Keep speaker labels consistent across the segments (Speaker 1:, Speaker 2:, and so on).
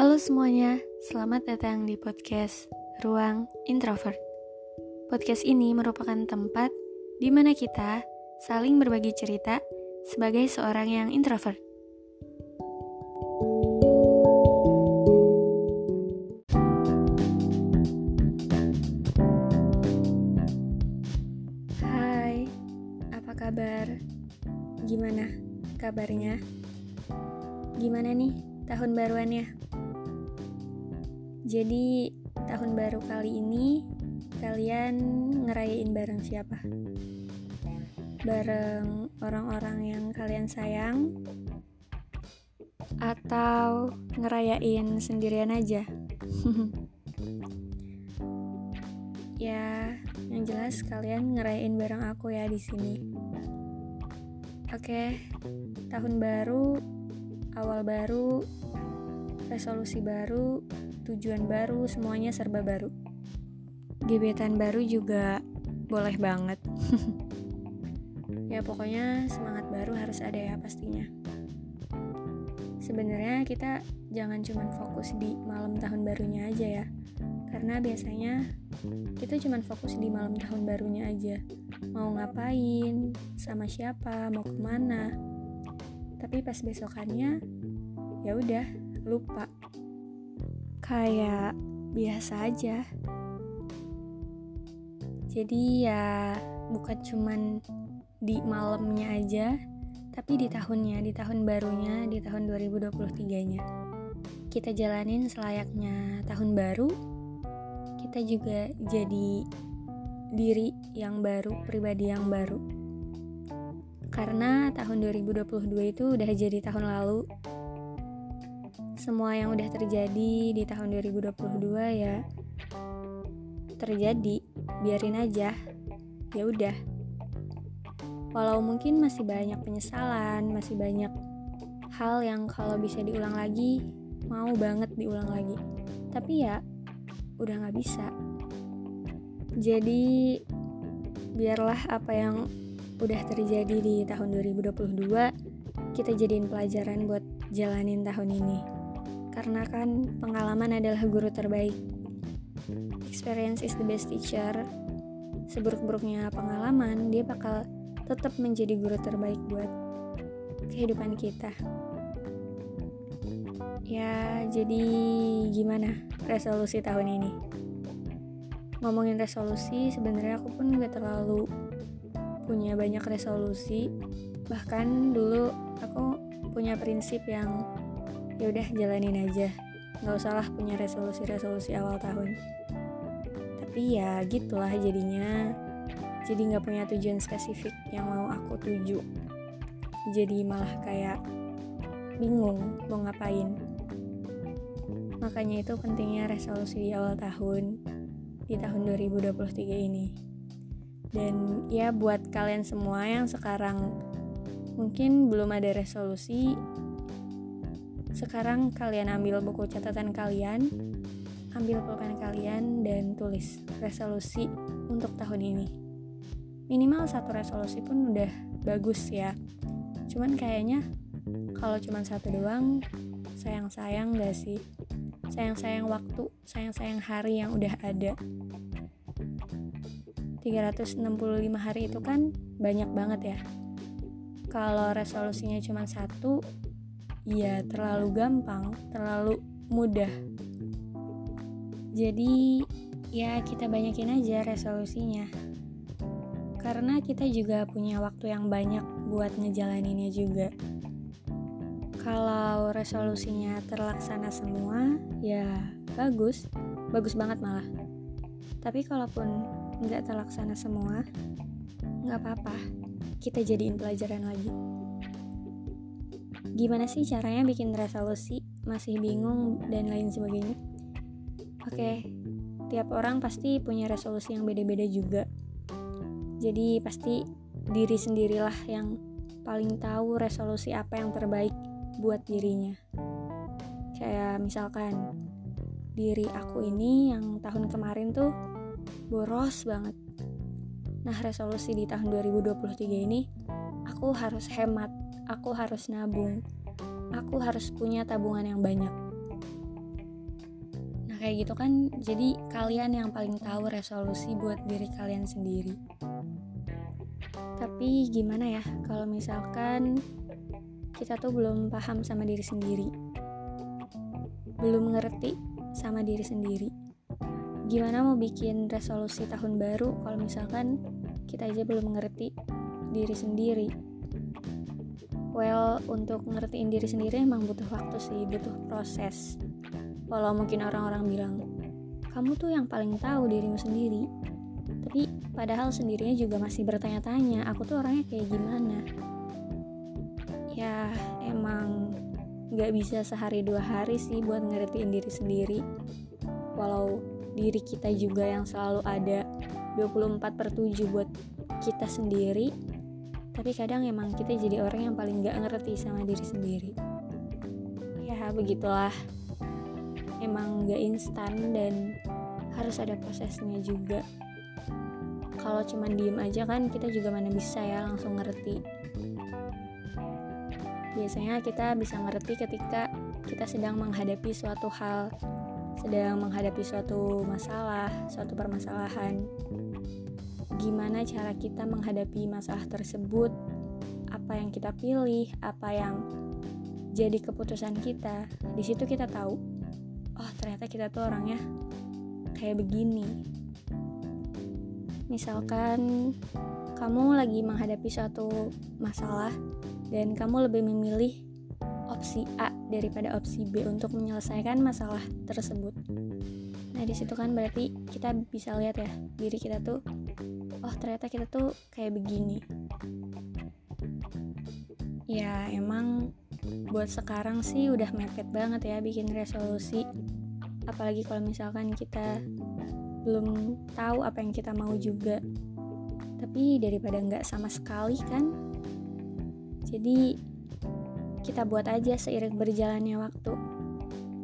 Speaker 1: Halo semuanya, selamat datang di podcast Ruang Introvert. Podcast ini merupakan tempat di mana kita saling berbagi cerita sebagai seorang yang introvert. Hai, apa kabar? Gimana kabarnya? Gimana nih tahun baruannya? Jadi, tahun baru kali ini kalian ngerayain bareng siapa? Bareng orang-orang yang kalian sayang? Atau ngerayain sendirian aja? ya, yang jelas kalian ngerayain bareng aku ya di sini. Oke, tahun baru, awal baru, resolusi baru, tujuan baru, semuanya serba baru. Gebetan baru juga boleh banget. ya pokoknya semangat baru harus ada ya pastinya. Sebenarnya kita jangan cuma fokus di malam tahun barunya aja ya. Karena biasanya kita cuma fokus di malam tahun barunya aja. Mau ngapain, sama siapa, mau ke mana. Tapi pas besokannya, ya udah lupa kayak biasa aja. Jadi ya bukan cuman di malamnya aja, tapi di tahunnya, di tahun barunya, di tahun 2023-nya. Kita jalanin selayaknya tahun baru, kita juga jadi diri yang baru, pribadi yang baru. Karena tahun 2022 itu udah jadi tahun lalu, semua yang udah terjadi di tahun 2022 ya. Terjadi biarin aja. Ya udah. Walau mungkin masih banyak penyesalan masih banyak hal yang kalau bisa diulang lagi mau banget diulang lagi. Tapi ya udah nggak bisa. Jadi biarlah apa yang udah terjadi di tahun 2022 kita jadiin pelajaran buat jalanin tahun ini karena kan pengalaman adalah guru terbaik. Experience is the best teacher. Seburuk-buruknya pengalaman, dia bakal tetap menjadi guru terbaik buat kehidupan kita. Ya, jadi gimana resolusi tahun ini? Ngomongin resolusi, sebenarnya aku pun gak terlalu punya banyak resolusi. Bahkan dulu aku punya prinsip yang ya udah jalanin aja. Nggak usah lah punya resolusi-resolusi awal tahun. Tapi ya gitulah jadinya. Jadi nggak punya tujuan spesifik yang mau aku tuju. Jadi malah kayak bingung mau ngapain. Makanya itu pentingnya resolusi di awal tahun di tahun 2023 ini. Dan ya buat kalian semua yang sekarang mungkin belum ada resolusi sekarang kalian ambil buku catatan kalian, ambil pulpen kalian dan tulis resolusi untuk tahun ini. Minimal satu resolusi pun udah bagus ya. Cuman kayaknya kalau cuma satu doang sayang-sayang gak sih? Sayang-sayang waktu, sayang-sayang hari yang udah ada. 365 hari itu kan banyak banget ya. Kalau resolusinya cuma satu, ya terlalu gampang, terlalu mudah. Jadi ya kita banyakin aja resolusinya. Karena kita juga punya waktu yang banyak buat ngejalaninnya juga. Kalau resolusinya terlaksana semua, ya bagus, bagus banget malah. Tapi kalaupun nggak terlaksana semua, nggak apa-apa, kita jadiin pelajaran lagi. Gimana sih caranya bikin resolusi? Masih bingung dan lain sebagainya? Oke, tiap orang pasti punya resolusi yang beda-beda juga. Jadi pasti diri sendirilah yang paling tahu resolusi apa yang terbaik buat dirinya. Kayak misalkan diri aku ini yang tahun kemarin tuh boros banget. Nah, resolusi di tahun 2023 ini aku harus hemat aku harus nabung. Aku harus punya tabungan yang banyak. kayak gitu kan jadi kalian yang paling tahu resolusi buat diri kalian sendiri tapi gimana ya kalau misalkan kita tuh belum paham sama diri sendiri belum ngerti sama diri sendiri gimana mau bikin resolusi tahun baru kalau misalkan kita aja belum mengerti diri sendiri well untuk ngertiin diri sendiri emang butuh waktu sih butuh proses. Walau mungkin orang-orang bilang kamu tuh yang paling tahu dirimu sendiri. Tapi padahal sendirinya juga masih bertanya-tanya aku tuh orangnya kayak gimana? Ya emang nggak bisa sehari dua hari sih buat ngertiin diri sendiri. Walau diri kita juga yang selalu ada 24 per 7 buat kita sendiri tapi kadang emang kita jadi orang yang paling gak ngerti sama diri sendiri. Ya begitulah. Emang gak instan dan harus ada prosesnya juga. Kalau cuma diem aja kan kita juga mana bisa ya langsung ngerti. Biasanya kita bisa ngerti ketika kita sedang menghadapi suatu hal sedang menghadapi suatu masalah, suatu permasalahan. Gimana cara kita menghadapi masalah tersebut? Apa yang kita pilih? Apa yang jadi keputusan kita? Di situ kita tahu, oh ternyata kita tuh orangnya kayak begini. Misalkan kamu lagi menghadapi suatu masalah dan kamu lebih memilih opsi A daripada opsi B untuk menyelesaikan masalah tersebut. Nah, di situ kan berarti kita bisa lihat ya diri kita tuh oh ternyata kita tuh kayak begini. Ya, emang buat sekarang sih udah mepet banget ya bikin resolusi. Apalagi kalau misalkan kita belum tahu apa yang kita mau juga. Tapi daripada nggak sama sekali kan. Jadi kita buat aja seiring berjalannya waktu.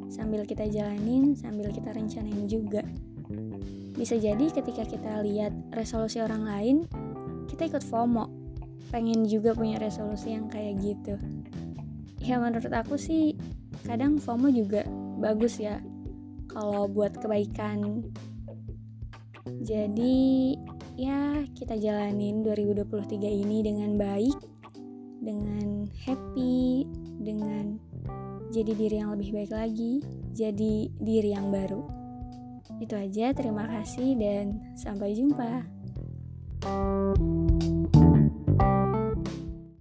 Speaker 1: Sambil kita jalanin, sambil kita rencanain juga. Bisa jadi ketika kita lihat resolusi orang lain, kita ikut FOMO. Pengen juga punya resolusi yang kayak gitu. Ya menurut aku sih, kadang FOMO juga bagus ya. Kalau buat kebaikan. Jadi, ya kita jalanin 2023 ini dengan baik dengan happy, dengan jadi diri yang lebih baik lagi, jadi diri yang baru. Itu aja, terima kasih dan sampai jumpa. thank you